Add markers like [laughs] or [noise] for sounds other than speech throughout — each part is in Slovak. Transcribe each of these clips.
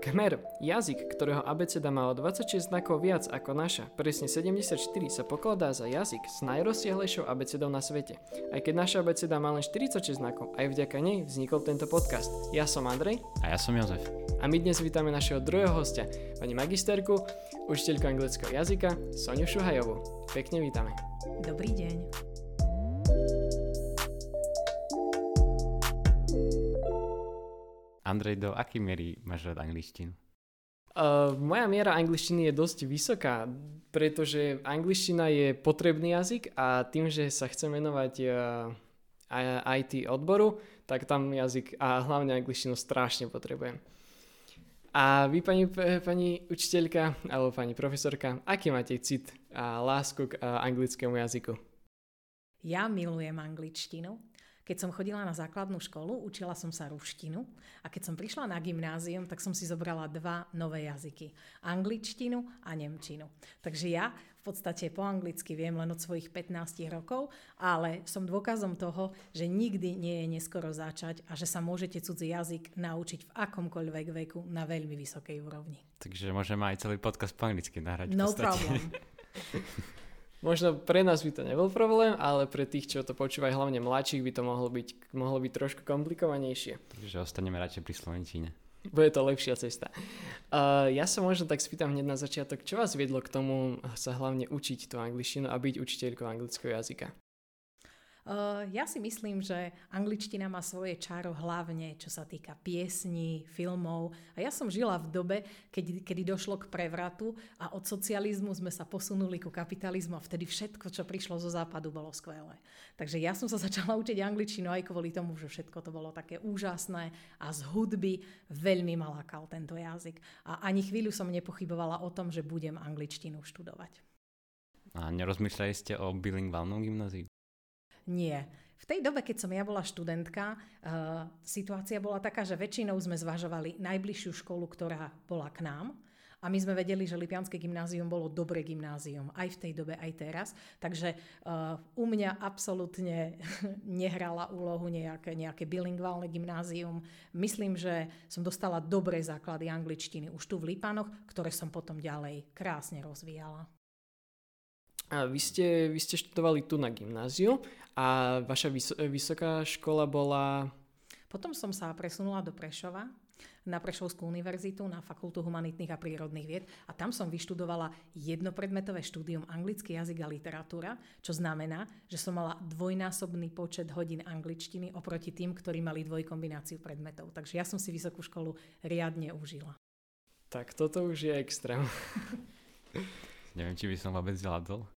Kmer, jazyk, ktorého abeceda má o 26 znakov viac ako naša, presne 74, sa pokladá za jazyk s najrozsiahlejšou abecedou na svete. Aj keď naša abeceda má len 46 znakov, aj vďaka nej vznikol tento podcast. Ja som Andrej. A ja som Jozef. A my dnes vítame našeho druhého hostia, pani magisterku, učiteľku anglického jazyka, Soniu Šuhajovú. Pekne vítame. Dobrý deň. Andrej, do akej miery máš rád angličtinu? Uh, moja miera angličtiny je dosť vysoká, pretože angličtina je potrebný jazyk a tým, že sa chcem venovať uh, IT odboru, tak tam jazyk a hlavne angličtinu strašne potrebujem. A vy, pani, pani učiteľka alebo pani profesorka, aký máte cit a lásku k anglickému jazyku? Ja milujem angličtinu. Keď som chodila na základnú školu, učila som sa ruštinu a keď som prišla na gymnázium, tak som si zobrala dva nové jazyky. Angličtinu a nemčinu. Takže ja v podstate po anglicky viem len od svojich 15 rokov, ale som dôkazom toho, že nikdy nie je neskoro začať a že sa môžete cudzí jazyk naučiť v akomkoľvek veku na veľmi vysokej úrovni. Takže môžeme aj celý podcast po anglicky nahrať. No problem. [laughs] Možno pre nás by to nebol problém, ale pre tých, čo to počúvajú, hlavne mladších, by to mohlo byť, mohlo byť trošku komplikovanejšie. Takže ostaneme radšej pri Slovenčine. Bude to lepšia cesta. Uh, ja sa možno tak spýtam hneď na začiatok, čo vás viedlo k tomu sa hlavne učiť tú angličtinu a byť učiteľkou anglického jazyka? Uh, ja si myslím, že angličtina má svoje čaro hlavne, čo sa týka piesní, filmov. A ja som žila v dobe, keď, kedy došlo k prevratu a od socializmu sme sa posunuli ku kapitalizmu a vtedy všetko, čo prišlo zo západu, bolo skvelé. Takže ja som sa [laughs] začala učiť angličtinu aj kvôli tomu, že všetko to bolo také úžasné a z hudby veľmi ma lákal tento jazyk. A ani chvíľu som nepochybovala o tom, že budem angličtinu študovať. A nerozmýšľali ste o bilingválnom gymnáziu? Nie. V tej dobe, keď som ja bola študentka, uh, situácia bola taká, že väčšinou sme zvažovali najbližšiu školu, ktorá bola k nám. A my sme vedeli, že Lipianské gymnázium bolo dobré gymnázium, aj v tej dobe, aj teraz. Takže uh, u mňa absolútne [laughs] nehrala úlohu nejaké, nejaké bilingválne gymnázium. Myslím, že som dostala dobré základy angličtiny už tu v Lipanoch, ktoré som potom ďalej krásne rozvíjala. A vy ste, vy ste študovali tu na gymnáziu a vaša vys- vysoká škola bola... Potom som sa presunula do Prešova na Prešovskú univerzitu, na Fakultu humanitných a prírodných vied a tam som vyštudovala jednopredmetové štúdium anglický jazyk a literatúra, čo znamená, že som mala dvojnásobný počet hodín angličtiny oproti tým, ktorí mali dvojkombináciu predmetov. Takže ja som si vysokú školu riadne užila. Tak toto už je extrém. [laughs] Neviem, či by som vôbec zvládol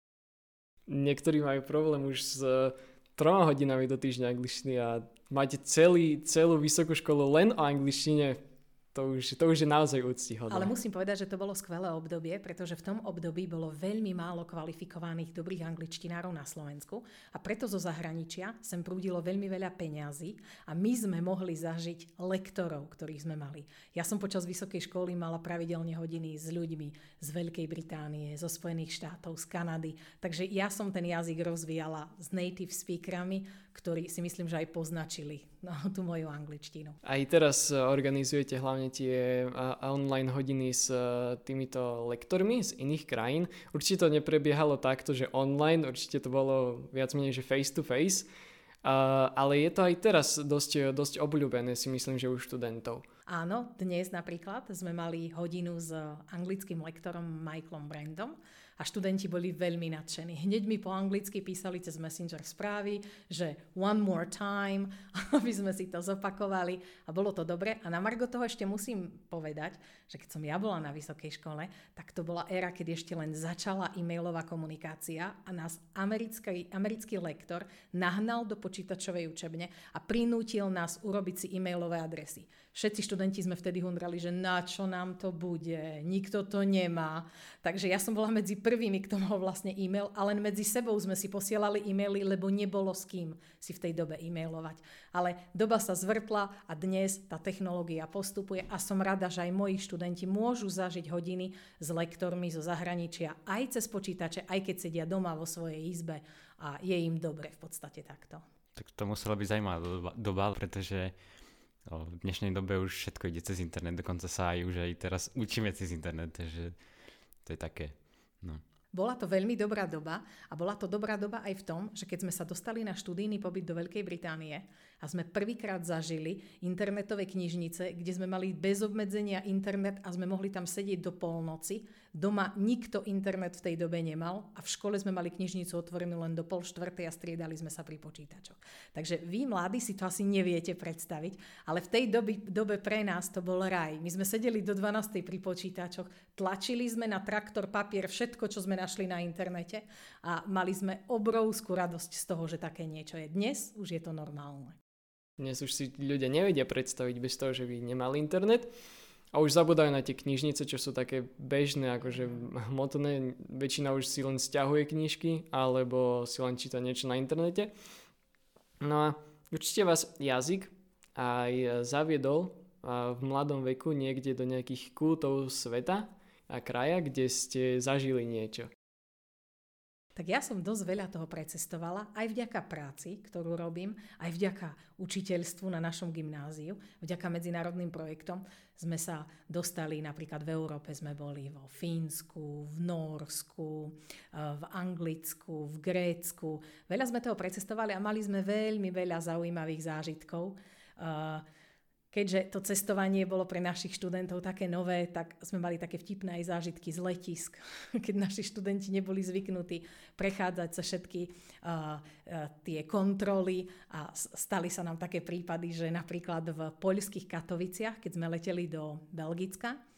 niektorí majú problém už s eh, troma hodinami do týždňa angličtiny a máte celý, celú vysokú školu len o angličtine, to už, to už je naozaj úctihodné. Ale musím povedať, že to bolo skvelé obdobie, pretože v tom období bolo veľmi málo kvalifikovaných dobrých angličtinárov na Slovensku a preto zo zahraničia sem prúdilo veľmi veľa peňazí a my sme mohli zažiť lektorov, ktorých sme mali. Ja som počas vysokej školy mala pravidelne hodiny s ľuďmi z Veľkej Británie, zo Spojených štátov, z Kanady, takže ja som ten jazyk rozvíjala s native speakerami, ktorí si myslím, že aj poznačili no, [laughs] tú moju angličtinu. Aj teraz organizujete hlavne tie online hodiny s e, týmito lektormi z iných krajín. Určite to neprebiehalo takto, že online, určite to bolo viac menej, že face to face. Uh, ale je to aj teraz dosť, dosť obľúbené, si myslím, že u študentov. Áno, dnes napríklad sme mali hodinu s anglickým lektorom Michaelom Brandom a študenti boli veľmi nadšení. Hneď mi po anglicky písali cez Messenger správy, že one more time, [laughs] aby sme si to zopakovali a bolo to dobre. A na Margo toho ešte musím povedať, že keď som ja bola na vysokej škole, tak to bola éra, keď ešte len začala e-mailová komunikácia a nás americký, americký lektor nahnal do počítačovej učebne a prinútil nás urobiť si e-mailové adresy. Všetci študenti sme vtedy hundrali, že na čo nám to bude, nikto to nemá. Takže ja som bola medzi prvými, kto mal vlastne e-mail a len medzi sebou sme si posielali e-maily, lebo nebolo s kým si v tej dobe e-mailovať. Ale doba sa zvrtla a dnes tá technológia postupuje a som rada, že aj moji študenti môžu zažiť hodiny s lektormi zo zahraničia aj cez počítače, aj keď sedia doma vo svojej izbe a je im dobre v podstate takto. Tak to musela byť zaujímavá doba, doba pretože v dnešnej dobe už všetko ide cez internet, dokonca sa aj už aj teraz učíme cez internet, takže to je také, no. Bola to veľmi dobrá doba a bola to dobrá doba aj v tom, že keď sme sa dostali na študijný pobyt do Veľkej Británie a sme prvýkrát zažili internetové knižnice, kde sme mali bez obmedzenia internet a sme mohli tam sedieť do polnoci. Doma nikto internet v tej dobe nemal a v škole sme mali knižnicu otvorenú len do pol štvrtej a striedali sme sa pri počítačoch. Takže vy, mladí, si to asi neviete predstaviť, ale v tej dobe, dobe pre nás to bol raj. My sme sedeli do 12. pri počítačoch, tlačili sme na traktor papier všetko, čo sme našli na internete a mali sme obrovskú radosť z toho, že také niečo je. Dnes už je to normálne. Dnes už si ľudia nevedia predstaviť bez toho, že by nemali internet. A už zabudajú na tie knižnice, čo sú také bežné, akože hmotné. Väčšina už si len stiahuje knižky, alebo si len číta niečo na internete. No a určite vás jazyk aj zaviedol v mladom veku niekde do nejakých kútov sveta a kraja, kde ste zažili niečo. Tak ja som dosť veľa toho precestovala, aj vďaka práci, ktorú robím, aj vďaka učiteľstvu na našom gymnáziu, vďaka medzinárodným projektom sme sa dostali, napríklad v Európe sme boli vo Fínsku, v Norsku, eh, v Anglicku, v Grécku. Veľa sme toho precestovali a mali sme veľmi veľa zaujímavých zážitkov. Keďže to cestovanie bolo pre našich študentov také nové, tak sme mali také vtipné aj zážitky z letisk, [laughs] keď naši študenti neboli zvyknutí prechádzať sa všetky uh, uh, tie kontroly a stali sa nám také prípady, že napríklad v poľských Katoviciach, keď sme leteli do Belgicka,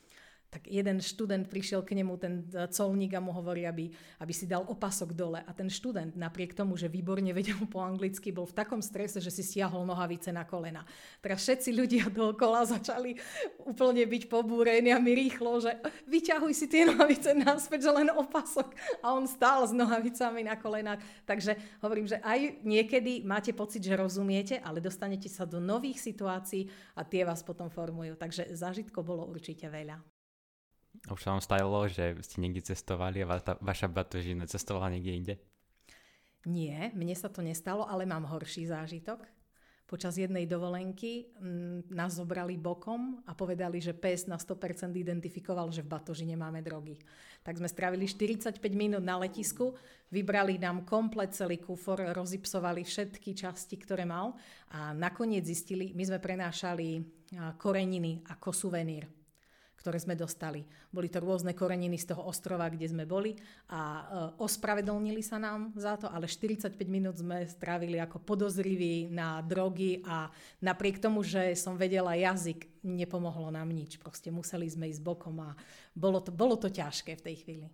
tak jeden študent prišiel k nemu, ten e, colník a mu hovorí, aby, aby si dal opasok dole. A ten študent, napriek tomu, že výborne vedel po anglicky, bol v takom strese, že si stiahol nohavice na kolena. Teraz všetci ľudia [laughs] dookola začali úplne byť pobúrení a my rýchlo, že vyťahuj si tie nohavice naspäť, že len opasok. A on stál s nohavicami na kolenách. Takže hovorím, že aj niekedy máte pocit, že rozumiete, ale dostanete sa do nových situácií a tie vás potom formujú. Takže zážitko bolo určite veľa. Už sa vám stalo, že ste niekde cestovali a va- vaša batožina cestovala niekde inde? Nie, mne sa to nestalo, ale mám horší zážitok. Počas jednej dovolenky m, mm, nás zobrali bokom a povedali, že pes na 100% identifikoval, že v batožine máme drogy. Tak sme strávili 45 minút na letisku, vybrali nám komplet celý kufor, rozipsovali všetky časti, ktoré mal a nakoniec zistili, my sme prenášali koreniny ako suvenír ktoré sme dostali. Boli to rôzne koreniny z toho ostrova, kde sme boli a e, ospravedlnili sa nám za to, ale 45 minút sme strávili ako podozriví na drogy a napriek tomu, že som vedela jazyk, nepomohlo nám nič. Proste museli sme ísť bokom a bolo to, bolo to ťažké v tej chvíli.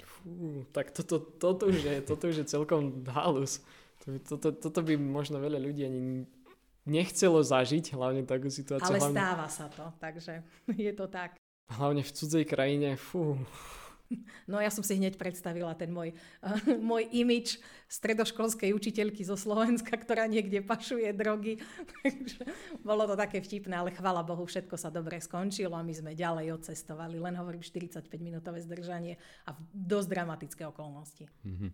Fú, tak toto, toto, už je, toto už je celkom halus. Toto, toto by možno veľa ľudí ani nechcelo zažiť, hlavne takú situáciu. Ale hlavne... stáva sa to, takže [laughs] je to tak. Hlavne v cudzej krajine, fú. No ja som si hneď predstavila ten môj, uh, [laughs] môj imič stredoškolskej učiteľky zo Slovenska, ktorá niekde pašuje drogy. [laughs] Takže bolo to také vtipné, ale chvala Bohu, všetko sa dobre skončilo a my sme ďalej odcestovali. Len hovorím 45-minútové zdržanie a v dosť dramatické okolnosti. Mm-hmm.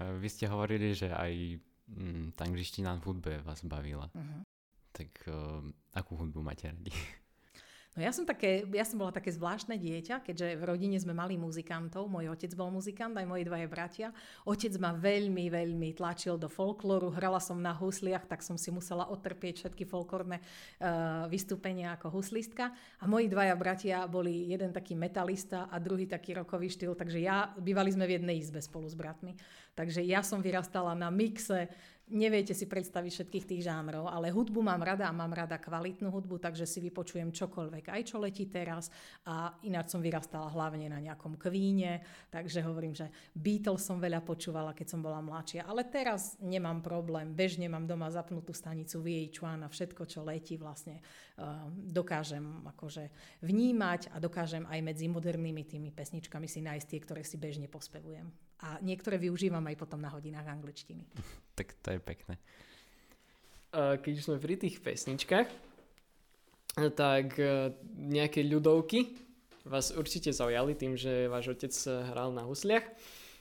Vy ste hovorili, že aj mm, tá angličtina v hudbe vás bavila. Uh-huh. Tak uh, akú hudbu máte radi? [laughs] No ja som, také, ja som bola také zvláštne dieťa, keďže v rodine sme mali muzikantov. Môj otec bol muzikant, aj moji dvaje bratia. Otec ma veľmi, veľmi tlačil do folklóru. Hrala som na husliach, tak som si musela otrpieť všetky folklórne uh, vystúpenia ako huslistka. A moji dvaja bratia boli jeden taký metalista a druhý taký rokový štýl. Takže ja, bývali sme v jednej izbe spolu s bratmi. Takže ja som vyrastala na mixe neviete si predstaviť všetkých tých žánrov, ale hudbu mám rada a mám rada kvalitnú hudbu, takže si vypočujem čokoľvek, aj čo letí teraz a ináč som vyrastala hlavne na nejakom kvíne, takže hovorím, že Beatles som veľa počúvala, keď som bola mladšia, ale teraz nemám problém, bežne mám doma zapnutú stanicu VH1 a všetko, čo letí vlastne uh, dokážem akože vnímať a dokážem aj medzi modernými tými pesničkami si nájsť tie, ktoré si bežne pospevujem a niektoré využívam aj potom na hodinách angličtiny. [laughs] tak to je pekné. Keď už sme pri tých pesničkách, tak e, nejaké ľudovky vás určite zaujali tým, že váš otec hral na husliach.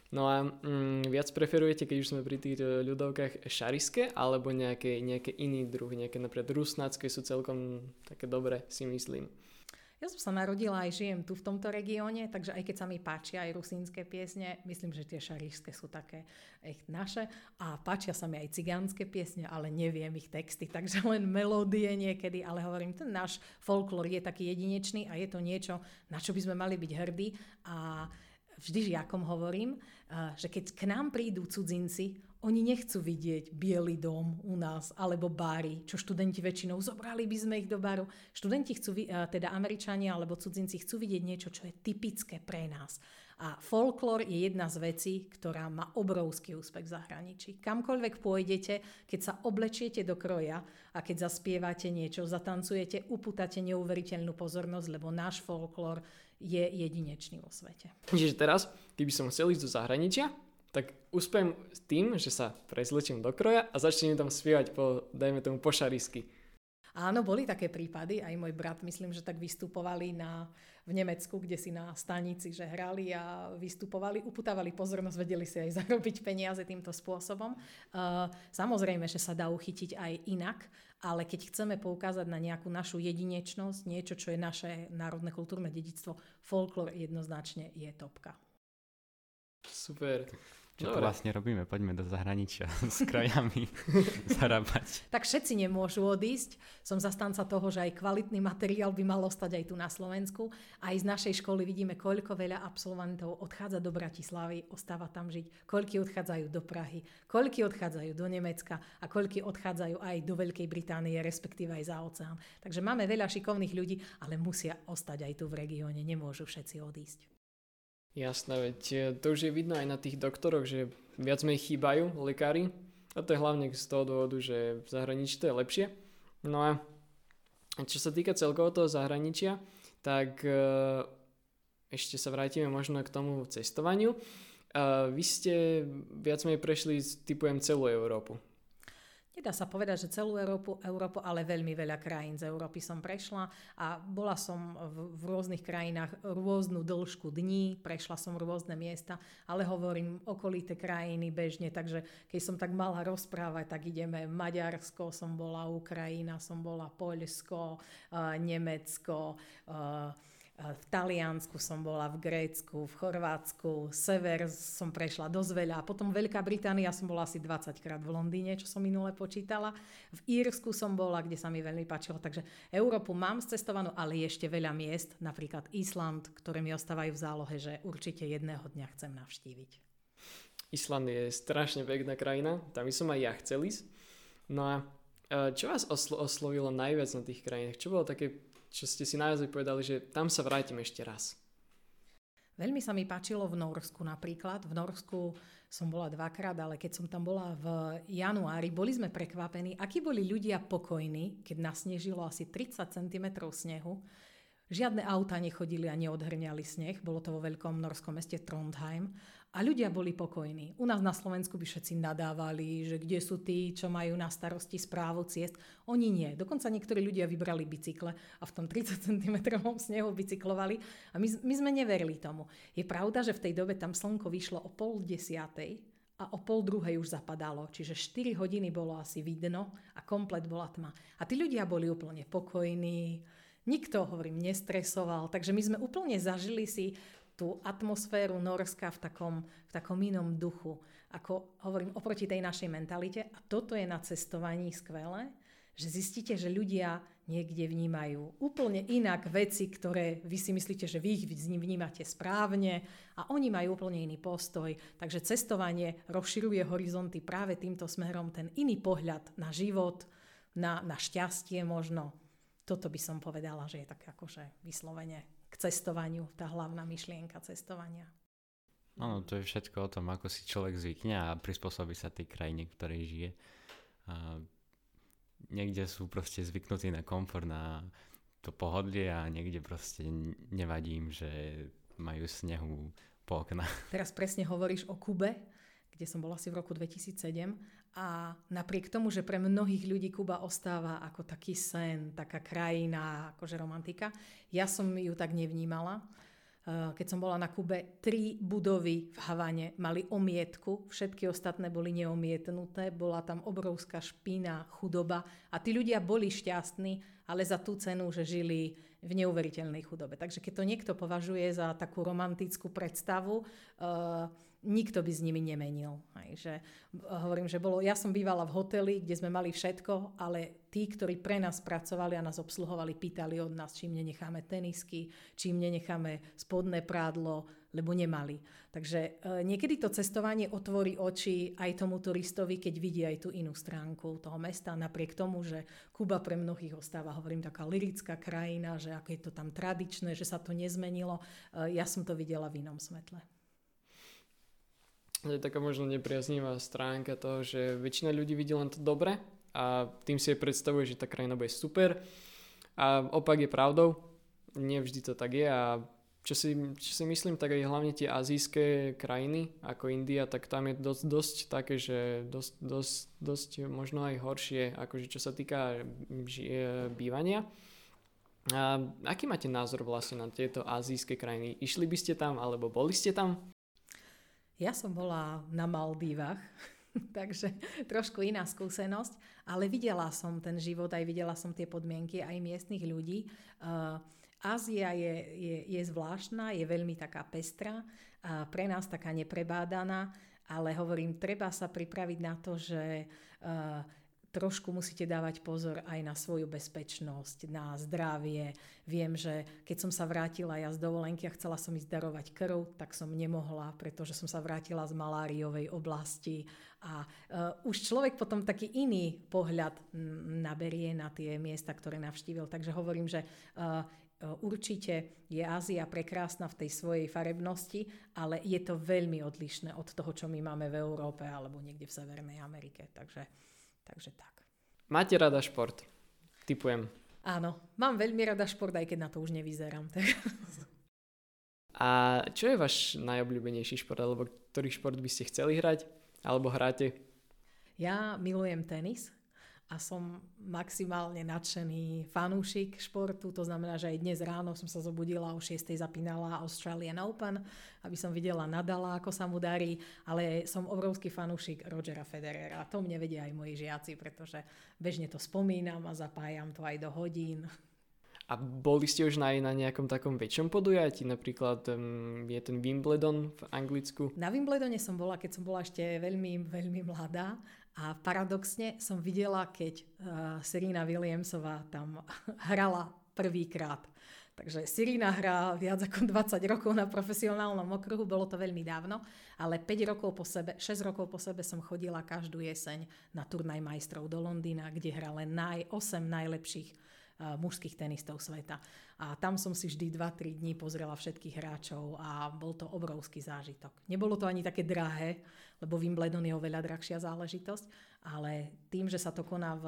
No a mm, viac preferujete, keď už sme pri tých e, ľudovkách, šariské alebo nejaké, nejaké iný druh, nejaké napríklad rusnácké sú celkom také dobré, si myslím. Ja som sa narodila aj žijem tu v tomto regióne, takže aj keď sa mi páčia aj rusínske piesne, myslím, že tie šarišské sú také echt naše. A páčia sa mi aj cigánske piesne, ale neviem ich texty, [laughs] takže len melódie niekedy, ale hovorím, ten náš folklór je taký jedinečný a je to niečo, na čo by sme mali byť hrdí. A vždy žiakom hovorím, že keď k nám prídu cudzinci, oni nechcú vidieť biely dom u nás alebo bary, čo študenti väčšinou zobrali by sme ich do baru. Študenti chcú, teda Američania alebo cudzinci chcú vidieť niečo, čo je typické pre nás. A folklór je jedna z vecí, ktorá má obrovský úspech v zahraničí. Kamkoľvek pôjdete, keď sa oblečiete do kroja a keď zaspievate niečo, zatancujete, uputáte neuveriteľnú pozornosť, lebo náš folklór je jedinečný vo svete. Čiže teraz, keby som chcel ísť do zahraničia, tak uspiem s tým, že sa prezlečím do kroja a začnem tam spievať po, dajme tomu, po šarisky. Áno, boli také prípady, aj môj brat myslím, že tak vystupovali na, v Nemecku, kde si na stanici, že hrali a vystupovali, uputávali pozornosť, vedeli si aj [laughs] zarobiť peniaze týmto spôsobom. Uh, samozrejme, že sa dá uchytiť aj inak, ale keď chceme poukázať na nejakú našu jedinečnosť, niečo, čo je naše národné kultúrne dedictvo, folklór jednoznačne je topka. Super. Čo to vlastne robíme? Poďme do zahraničia [laughs] s krajami [laughs] zarábať. Tak všetci nemôžu odísť. Som zastanca toho, že aj kvalitný materiál by mal ostať aj tu na Slovensku. Aj z našej školy vidíme, koľko veľa absolventov odchádza do Bratislavy, ostáva tam žiť, koľky odchádzajú do Prahy, koľky odchádzajú do Nemecka a koľky odchádzajú aj do Veľkej Británie, respektíve aj za oceán. Takže máme veľa šikovných ľudí, ale musia ostať aj tu v regióne, nemôžu všetci odísť. Jasné, veď e, to už je vidno aj na tých doktoroch, že viac menej chýbajú lekári. A to je hlavne z toho dôvodu, že v zahraničí to je lepšie. No a čo sa týka celkovo toho zahraničia, tak e, ešte sa vrátime možno k tomu cestovaniu. E, vy ste viac menej prešli, typujem, celú Európu. Nedá sa povedať, že celú Európu, Európu, ale veľmi veľa krajín z Európy som prešla a bola som v, v rôznych krajinách rôznu dĺžku dní, prešla som rôzne miesta, ale hovorím okolité krajiny bežne, takže keď som tak mala rozprávať, tak ideme Maďarsko, som bola Ukrajina, som bola Poľsko, uh, Nemecko, uh, v Taliansku som bola, v Grécku, v Chorvátsku, sever som prešla dosť veľa. Potom Veľká Británia som bola asi 20 krát v Londýne, čo som minule počítala. V Írsku som bola, kde sa mi veľmi páčilo. Takže Európu mám cestovanú, ale ešte veľa miest, napríklad Island, ktoré mi ostávajú v zálohe, že určite jedného dňa chcem navštíviť. Island je strašne pekná krajina, tam by som aj ja chcel ísť. No a e, čo vás oslo- oslovilo najviac na tých krajinách? Čo bolo také čo ste si naozaj povedali, že tam sa vrátim ešte raz? Veľmi sa mi páčilo v Norsku napríklad. V Norsku som bola dvakrát, ale keď som tam bola v januári, boli sme prekvapení, akí boli ľudia pokojní, keď nasnežilo asi 30 cm snehu. Žiadne auta nechodili a neodhrňali sneh, bolo to vo veľkom norskom meste Trondheim a ľudia boli pokojní. U nás na Slovensku by všetci nadávali, že kde sú tí, čo majú na starosti správu ciest. Oni nie. Dokonca niektorí ľudia vybrali bicykle a v tom 30 cm snehu bicyklovali a my, my sme neverili tomu. Je pravda, že v tej dobe tam slnko vyšlo o pol desiatej a o pol druhej už zapadalo, čiže 4 hodiny bolo asi vidno a komplet bola tma. A tí ľudia boli úplne pokojní, nikto, hovorím, nestresoval, takže my sme úplne zažili si tú atmosféru Norska v takom, v takom inom duchu. Ako hovorím, oproti tej našej mentalite. A toto je na cestovaní skvelé, že zistíte, že ľudia niekde vnímajú úplne inak veci, ktoré vy si myslíte, že vy ich vnímate správne a oni majú úplne iný postoj. Takže cestovanie rozširuje horizonty práve týmto smerom, ten iný pohľad na život, na, na šťastie možno. Toto by som povedala, že je tak akože vyslovene k cestovaniu, tá hlavná myšlienka cestovania. Áno, to je všetko o tom, ako si človek zvykne a prispôsobí sa tej krajine, v ktorej žije. A niekde sú proste zvyknutí na komfort, na to pohodlie a niekde proste nevadí im, že majú snehu po oknách. Teraz presne hovoríš o Kube, kde som bola asi v roku 2007 a napriek tomu, že pre mnohých ľudí Kuba ostáva ako taký sen, taká krajina, akože romantika, ja som ju tak nevnímala. keď som bola na Kube, tri budovy v Havane mali omietku, všetky ostatné boli neomietnuté, bola tam obrovská špína, chudoba a tí ľudia boli šťastní, ale za tú cenu, že žili v neuveriteľnej chudobe. Takže keď to niekto považuje za takú romantickú predstavu, uh, nikto by s nimi nemenil. Hej, že, hovorím, že bolo, ja som bývala v hoteli, kde sme mali všetko, ale tí, ktorí pre nás pracovali a nás obsluhovali, pýtali od nás, čím nenecháme tenisky, čím nenecháme spodné prádlo, lebo nemali. Takže e, niekedy to cestovanie otvorí oči aj tomu turistovi, keď vidí aj tú inú stránku toho mesta, napriek tomu, že Kuba pre mnohých ostáva, hovorím, taká lirická krajina, že aké je to tam tradičné, že sa to nezmenilo. E, ja som to videla v inom svetle je taká možno nepriaznivá stránka toho, že väčšina ľudí vidí len to dobre a tým si predstavuje, že tá krajina bude super a opak je pravdou, nevždy to tak je a čo si, čo si myslím, tak aj hlavne tie azijské krajiny ako India, tak tam je dosť, dosť také, že dosť, dosť, dosť možno aj horšie, akože čo sa týka bývania. A aký máte názor vlastne na tieto azijské krajiny? Išli by ste tam alebo boli ste tam? Ja som bola na Maldívach, [laughs] takže trošku iná skúsenosť, ale videla som ten život, aj videla som tie podmienky aj miestnych ľudí. Uh, Ázia je, je, je zvláštna, je veľmi taká pestrá, pre nás taká neprebádaná, ale hovorím, treba sa pripraviť na to, že uh, trošku musíte dávať pozor aj na svoju bezpečnosť, na zdravie. Viem, že keď som sa vrátila ja z dovolenky a chcela som ísť darovať krv, tak som nemohla, pretože som sa vrátila z maláriovej oblasti a uh, už človek potom taký iný pohľad naberie na tie miesta, ktoré navštívil. Takže hovorím, že uh, Určite je Ázia prekrásna v tej svojej farebnosti, ale je to veľmi odlišné od toho, čo my máme v Európe alebo niekde v Severnej Amerike. Takže Takže tak. Máte rada šport? Typujem. Áno, mám veľmi rada šport, aj keď na to už nevyzerám. Tak. A čo je váš najobľúbenejší šport, alebo ktorý šport by ste chceli hrať, alebo hráte? Ja milujem tenis, a som maximálne nadšený fanúšik športu. To znamená, že aj dnes ráno som sa zobudila o 6. zapínala Australian Open, aby som videla Nadala, ako sa mu darí, ale som obrovský fanúšik Rogera Federera. To mne vedia aj moji žiaci, pretože bežne to spomínam a zapájam to aj do hodín. A boli ste už na, na nejakom takom väčšom podujatí, napríklad um, je ten Wimbledon v Anglicku? Na Wimbledone som bola, keď som bola ešte veľmi, veľmi mladá a paradoxne som videla, keď uh, Serena Williamsová tam [laughs] hrala prvýkrát. Takže Serena hrá viac ako 20 rokov na profesionálnom okruhu, bolo to veľmi dávno, ale 5 rokov po sebe, 6 rokov po sebe som chodila každú jeseň na turnaj majstrov do Londýna, kde hrali naj, 8 najlepších mužských tenistov sveta. A tam som si vždy 2-3 dní pozrela všetkých hráčov a bol to obrovský zážitok. Nebolo to ani také drahé, lebo Wimbledon je oveľa drahšia záležitosť, ale tým, že sa to koná v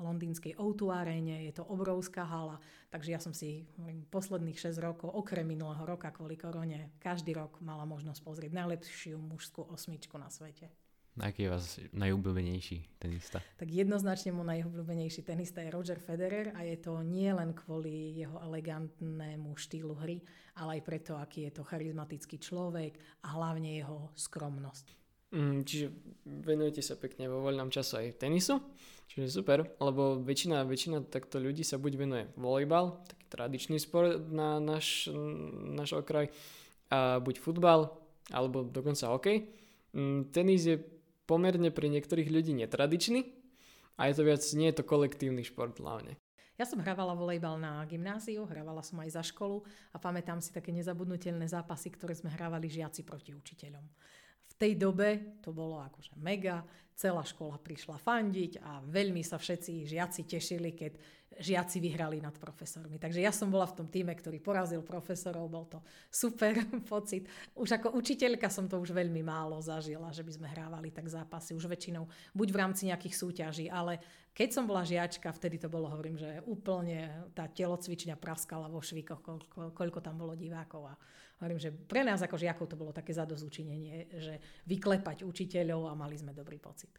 londýnskej O2 aréne, je to obrovská hala, takže ja som si posledných 6 rokov, okrem minulého roka kvôli korone, každý rok mala možnosť pozrieť najlepšiu mužskú osmičku na svete. Aký je vás najobľúbenejší tenista? Tak jednoznačne môj najobľúbenejší tenista je Roger Federer a je to nie len kvôli jeho elegantnému štýlu hry, ale aj preto, aký je to charizmatický človek a hlavne jeho skromnosť. Mm, čiže venujete sa pekne vo voľnom čase aj tenisu, čiže super, lebo väčšina, väčšina takto ľudí sa buď venuje volejbal, taký tradičný sport na náš, náš okraj, a buď futbal, alebo dokonca hokej. Mm, tenis je pomerne pre niektorých ľudí netradičný a je to viac, nie je to kolektívny šport hlavne. Ja som hrávala volejbal na gymnáziu, hrávala som aj za školu a pamätám si také nezabudnutelné zápasy, ktoré sme hrávali žiaci proti učiteľom. V tej dobe to bolo akože mega, celá škola prišla fandiť a veľmi sa všetci žiaci tešili, keď žiaci vyhrali nad profesormi. Takže ja som bola v tom týme, ktorý porazil profesorov, bol to super [laughs] pocit. Už ako učiteľka som to už veľmi málo zažila, že by sme hrávali tak zápasy, už väčšinou buď v rámci nejakých súťaží, ale keď som bola žiačka, vtedy to bolo, hovorím, že úplne tá telocvičňa praskala vo švíkoch, koľko, koľko tam bolo divákov a hovorím, že pre nás ako žiakov to bolo také zadozúčinenie, že vyklepať učiteľov a mali sme dobrý pocit.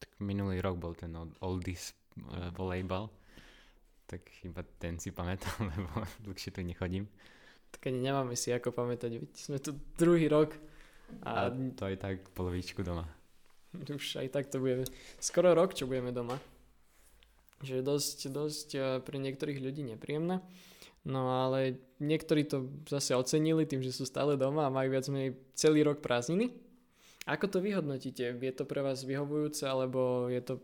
Tak minulý rok bol ten oldies volejbal tak iba ten si pamätám, [laughs] lebo dlhšie tu nechodím. Tak ani nemáme si ako pamätať, veď sme tu druhý rok. A, a to aj tak polovičku doma. [laughs] Už aj tak to bude skoro rok, čo budeme doma. Že je dosť, dosť eh, pre niektorých ľudí nepríjemné. No ale niektorí to zase ocenili tým, že sú stále doma a majú viac menej celý rok prázdniny. Ako to vyhodnotíte? Je to pre vás vyhovujúce alebo je to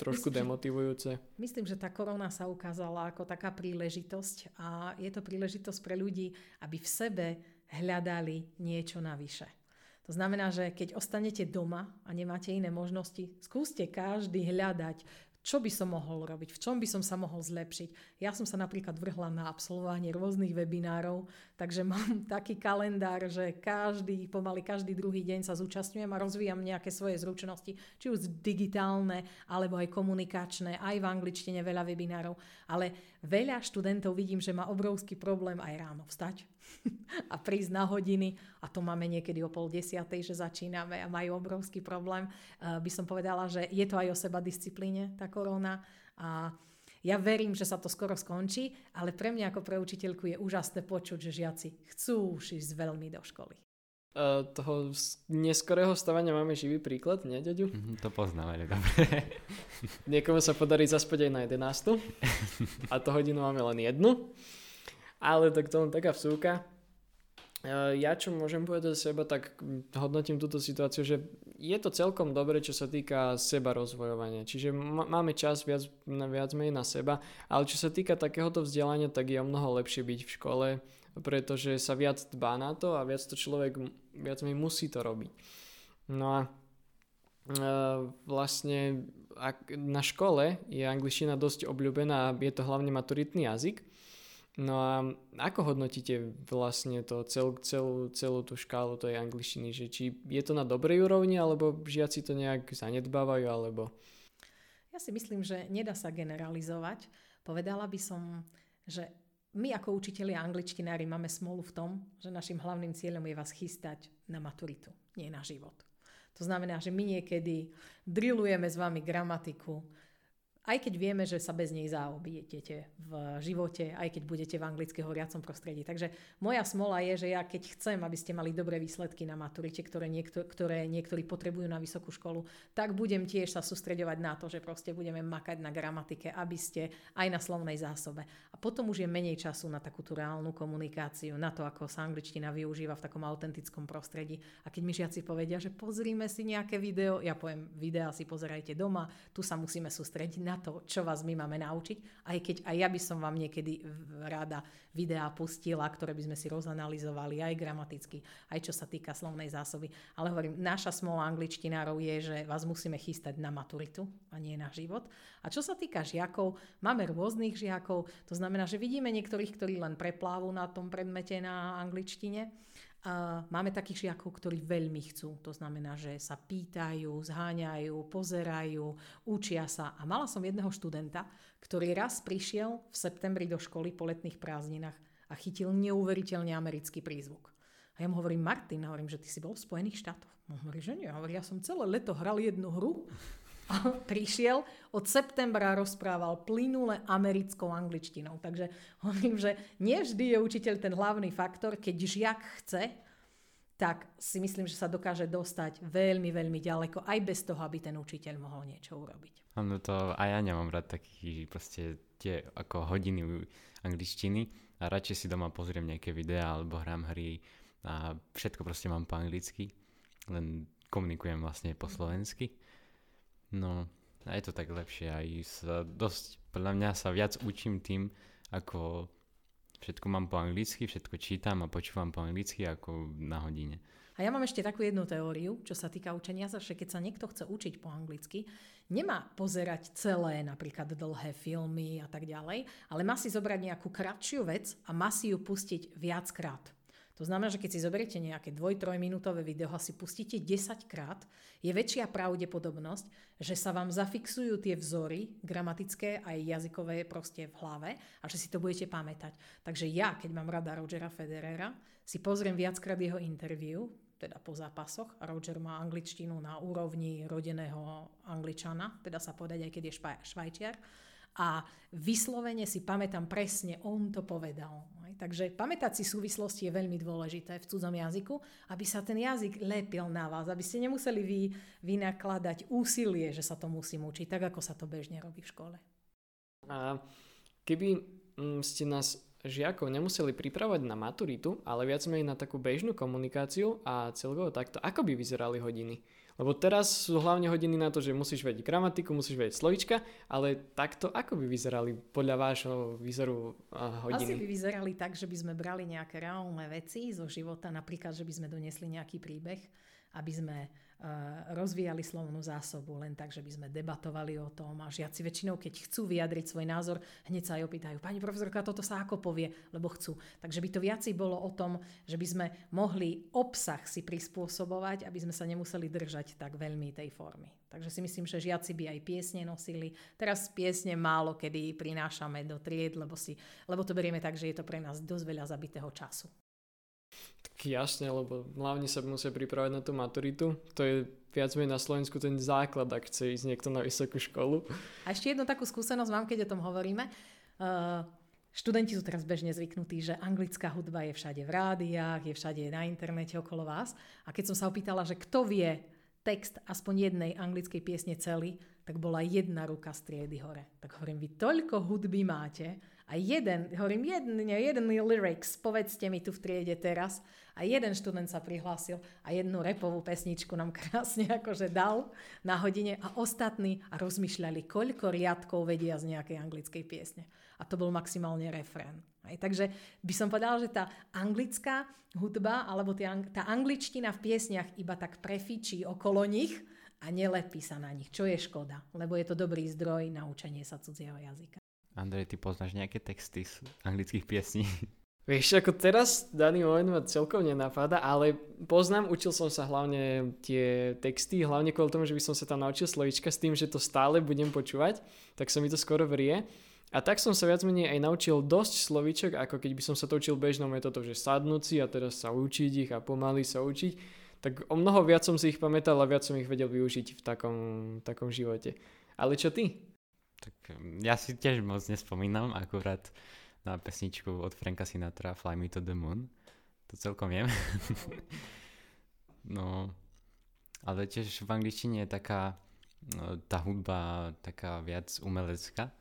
trošku myslím, demotivujúce? Myslím, že tá korona sa ukázala ako taká príležitosť a je to príležitosť pre ľudí, aby v sebe hľadali niečo navyše. To znamená, že keď ostanete doma a nemáte iné možnosti, skúste každý hľadať čo by som mohol robiť, v čom by som sa mohol zlepšiť. Ja som sa napríklad vrhla na absolvovanie rôznych webinárov, takže mám [laughs] taký kalendár, že každý, pomaly každý druhý deň sa zúčastňujem a rozvíjam nejaké svoje zručnosti, či už digitálne, alebo aj komunikačné, aj v angličtine veľa webinárov. Ale veľa študentov vidím, že má obrovský problém aj ráno vstať, [laughs] a prísť na hodiny a to máme niekedy o pol desiatej, že začíname a majú obrovský problém. Uh, by som povedala, že je to aj o seba disciplíne, tá korona a ja verím, že sa to skoro skončí, ale pre mňa ako pre učiteľku je úžasné počuť, že žiaci chcú už ísť veľmi do školy. Uh, toho neskorého stavania máme živý príklad, nie, ďaďu? Mm, to poznáme, dobre. Niekomu sa podarí zaspať aj na 11. [laughs] a to hodinu máme len jednu. Ale tak to len taká vsúka. Ja čo môžem povedať za seba, tak hodnotím túto situáciu, že je to celkom dobre, čo sa týka seba rozvojovania. Čiže máme čas viac, viac menej na seba, ale čo sa týka takéhoto vzdelania, tak je o mnoho lepšie byť v škole, pretože sa viac dbá na to a viac to človek viac menej musí to robiť. No a vlastne ak na škole je angličtina dosť obľúbená je to hlavne maturitný jazyk, No a ako hodnotíte vlastne to cel, celú, celú tú škálu tej angličtiny, že či je to na dobrej úrovni, alebo žiaci to nejak zanedbávajú, alebo... Ja si myslím, že nedá sa generalizovať. Povedala by som, že my ako učitelia angličtinári máme smolu v tom, že našim hlavným cieľom je vás chystať na maturitu, nie na život. To znamená, že my niekedy drillujeme s vami gramatiku, aj keď vieme, že sa bez nej zaobídete v živote, aj keď budete v anglicky horiacom prostredí. Takže moja smola je, že ja keď chcem, aby ste mali dobré výsledky na maturite, ktoré, niektor- ktoré niektorí potrebujú na vysokú školu, tak budem tiež sa sústredovať na to, že proste budeme makať na gramatike, aby ste aj na slovnej zásobe. A potom už je menej času na takúto reálnu komunikáciu, na to, ako sa angličtina využíva v takom autentickom prostredí. A keď mi žiaci povedia, že pozrime si nejaké video, ja poviem, videa si pozerajte doma, tu sa musíme sústrediť to, čo vás my máme naučiť, aj keď aj ja by som vám niekedy rada videá pustila, ktoré by sme si rozanalizovali aj gramaticky, aj čo sa týka slovnej zásoby. Ale hovorím, naša smola angličtinárov je, že vás musíme chystať na maturitu a nie na život. A čo sa týka žiakov, máme rôznych žiakov, to znamená, že vidíme niektorých, ktorí len preplávu na tom predmete na angličtine, máme takých žiakov, ktorí veľmi chcú. To znamená, že sa pýtajú, zháňajú, pozerajú, učia sa. A mala som jedného študenta, ktorý raz prišiel v septembri do školy po letných prázdninách a chytil neuveriteľne americký prízvuk. A ja mu hovorím, Martin, hovorím, že ty si bol v Spojených štátoch. On hovorí, že nie. Hovorí, ja som celé leto hral jednu hru [laughs] prišiel, od septembra rozprával plynule americkou angličtinou. Takže hovorím, že nie vždy je učiteľ ten hlavný faktor. Keď žiak chce, tak si myslím, že sa dokáže dostať veľmi, veľmi ďaleko, aj bez toho, aby ten učiteľ mohol niečo urobiť. Áno, to aj ja nemám rád taký proste tie ako hodiny angličtiny a radšej si doma pozriem nejaké videá alebo hrám hry a všetko proste mám po anglicky, len komunikujem vlastne po slovensky. No, a je to tak lepšie aj sa dosť, podľa mňa sa viac učím tým, ako všetko mám po anglicky, všetko čítam a počúvam po anglicky ako na hodine. A ja mám ešte takú jednu teóriu, čo sa týka učenia sa, že keď sa niekto chce učiť po anglicky, nemá pozerať celé napríklad dlhé filmy a tak ďalej, ale má si zobrať nejakú kratšiu vec a má si ju pustiť viackrát. To znamená, že keď si zoberiete nejaké 2-3 minútové video a si pustíte 10 krát, je väčšia pravdepodobnosť, že sa vám zafixujú tie vzory gramatické aj jazykové proste v hlave a že si to budete pamätať. Takže ja, keď mám rada Rogera Federera, si pozriem viackrát jeho interviu, teda po zápasoch. Roger má angličtinu na úrovni rodeného angličana, teda sa povedať, aj keď je švaj, švajčiar. A vyslovene si pamätám presne, on to povedal. Takže pamätať si súvislosti je veľmi dôležité v cudzom jazyku, aby sa ten jazyk lepil na vás, aby ste nemuseli vy vynakladať úsilie, že sa to musím učiť, tak ako sa to bežne robí v škole. A keby mm, ste nás žiakov nemuseli pripravať na maturitu, ale viac menej na takú bežnú komunikáciu a celkovo takto, ako by vyzerali hodiny? Lebo teraz sú hlavne hodiny na to, že musíš vedieť gramatiku, musíš vedieť slovička, ale takto ako by vyzerali podľa vášho výzoru hodiny? Asi by vyzerali tak, že by sme brali nejaké reálne veci zo života, napríklad, že by sme donesli nejaký príbeh, aby sme rozvíjali slovnú zásobu len tak, že by sme debatovali o tom a žiaci väčšinou, keď chcú vyjadriť svoj názor, hneď sa aj opýtajú, pani profesorka, toto sa ako povie, lebo chcú. Takže by to viacej bolo o tom, že by sme mohli obsah si prispôsobovať, aby sme sa nemuseli držať tak veľmi tej formy. Takže si myslím, že žiaci by aj piesne nosili. Teraz piesne málo kedy prinášame do tried, lebo, si, lebo to berieme tak, že je to pre nás dosť veľa zabitého času. Tak jasne, lebo hlavne sa musia pripravať na tú maturitu. To je viac menej na Slovensku ten základ, ak chce ísť niekto na vysokú školu. A ešte jednu takú skúsenosť mám, keď o tom hovoríme. Uh, študenti sú teraz bežne zvyknutí, že anglická hudba je všade v rádiách, je všade na internete okolo vás. A keď som sa opýtala, že kto vie text aspoň jednej anglickej piesne celý, tak bola jedna ruka z triedy hore. Tak hovorím, vy toľko hudby máte, a jeden, hovorím, jeden, jeden lyrics, povedzte mi tu v triede teraz. A jeden študent sa prihlásil a jednu repovú pesničku nám [laughs] krásne akože dal na hodine a ostatní a rozmýšľali, koľko riadkov vedia z nejakej anglickej piesne. A to bol maximálne refrén. Aj, takže by som povedala, že tá anglická hudba alebo tá angličtina v piesniach iba tak prefičí okolo nich a nelepí sa na nich, čo je škoda, lebo je to dobrý zdroj na učenie sa cudzieho jazyka. Andrej, ty poznáš nejaké texty z anglických piesní? [laughs] Vieš, ako teraz daný moment ma celkom nenapadá, ale poznám, učil som sa hlavne tie texty, hlavne kvôli tomu, že by som sa tam naučil slovička s tým, že to stále budem počúvať, tak sa mi to skoro vrie. A tak som sa viac menej aj naučil dosť slovíčok, ako keď by som sa to učil bežnou metodou, že sadnúť si a teraz sa učiť ich a pomaly sa učiť. Tak o mnoho viac som si ich pamätal a viac som ich vedel využiť v takom, takom živote. Ale čo ty? Tak ja si tiež moc nespomínam, akurát na pesničku od Franka Sinatra Fly Me to the Moon. To celkom viem. [laughs] no, ale tiež v angličtine je taká no, tá hudba taká viac umelecká,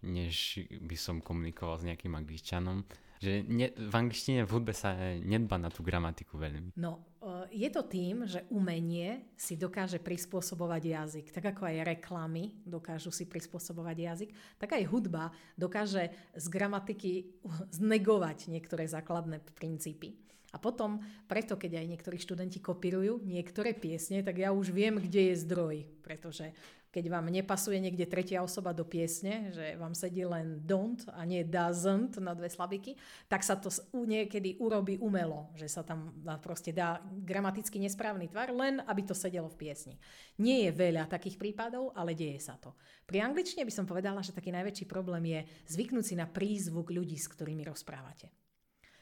než by som komunikoval s nejakým angličanom. Že ne, v angličtine v sa nedba na tú gramatiku veľmi. No, je to tým, že umenie si dokáže prispôsobovať jazyk. Tak ako aj reklamy dokážu si prispôsobovať jazyk, tak aj hudba dokáže z gramatiky [laughs] znegovať niektoré základné princípy. A potom, preto keď aj niektorí študenti kopírujú niektoré piesne, tak ja už viem, kde je zdroj. Pretože keď vám nepasuje niekde tretia osoba do piesne, že vám sedí len don't a nie doesn't na dve slabiky, tak sa to niekedy urobí umelo, že sa tam proste dá gramaticky nesprávny tvar, len aby to sedelo v piesni. Nie je veľa takých prípadov, ale deje sa to. Pri angličtine by som povedala, že taký najväčší problém je zvyknúť si na prízvuk ľudí, s ktorými rozprávate.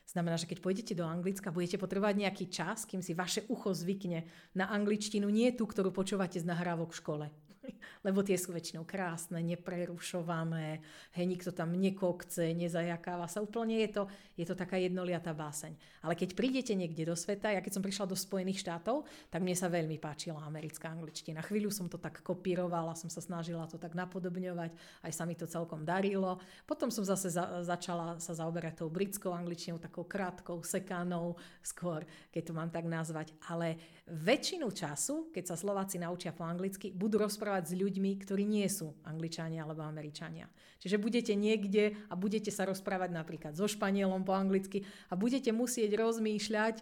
Znamená, že keď pôjdete do Anglicka, budete potrebovať nejaký čas, kým si vaše ucho zvykne na angličtinu, nie tú, ktorú počúvate z nahrávok v škole. [laughs] lebo tie sú väčšinou krásne, neprerušované, hej, nikto tam nekokce, nezajakáva sa, úplne je to, je to taká jednoliatá báseň. Ale keď prídete niekde do sveta, ja keď som prišla do Spojených štátov, tak mne sa veľmi páčila americká angličtina. Chvíľu som to tak kopírovala, som sa snažila to tak napodobňovať, aj sa mi to celkom darilo. Potom som zase za, začala sa zaoberať tou britskou angličtinou, takou krátkou, sekanou, skôr, keď to mám tak nazvať. Ale väčšinu času, keď sa Slováci naučia po anglicky, budú rozprávať s ľuďmi, ktorí nie sú Angličania alebo Američania. Čiže budete niekde a budete sa rozprávať napríklad so Španielom po anglicky a budete musieť rozmýšľať,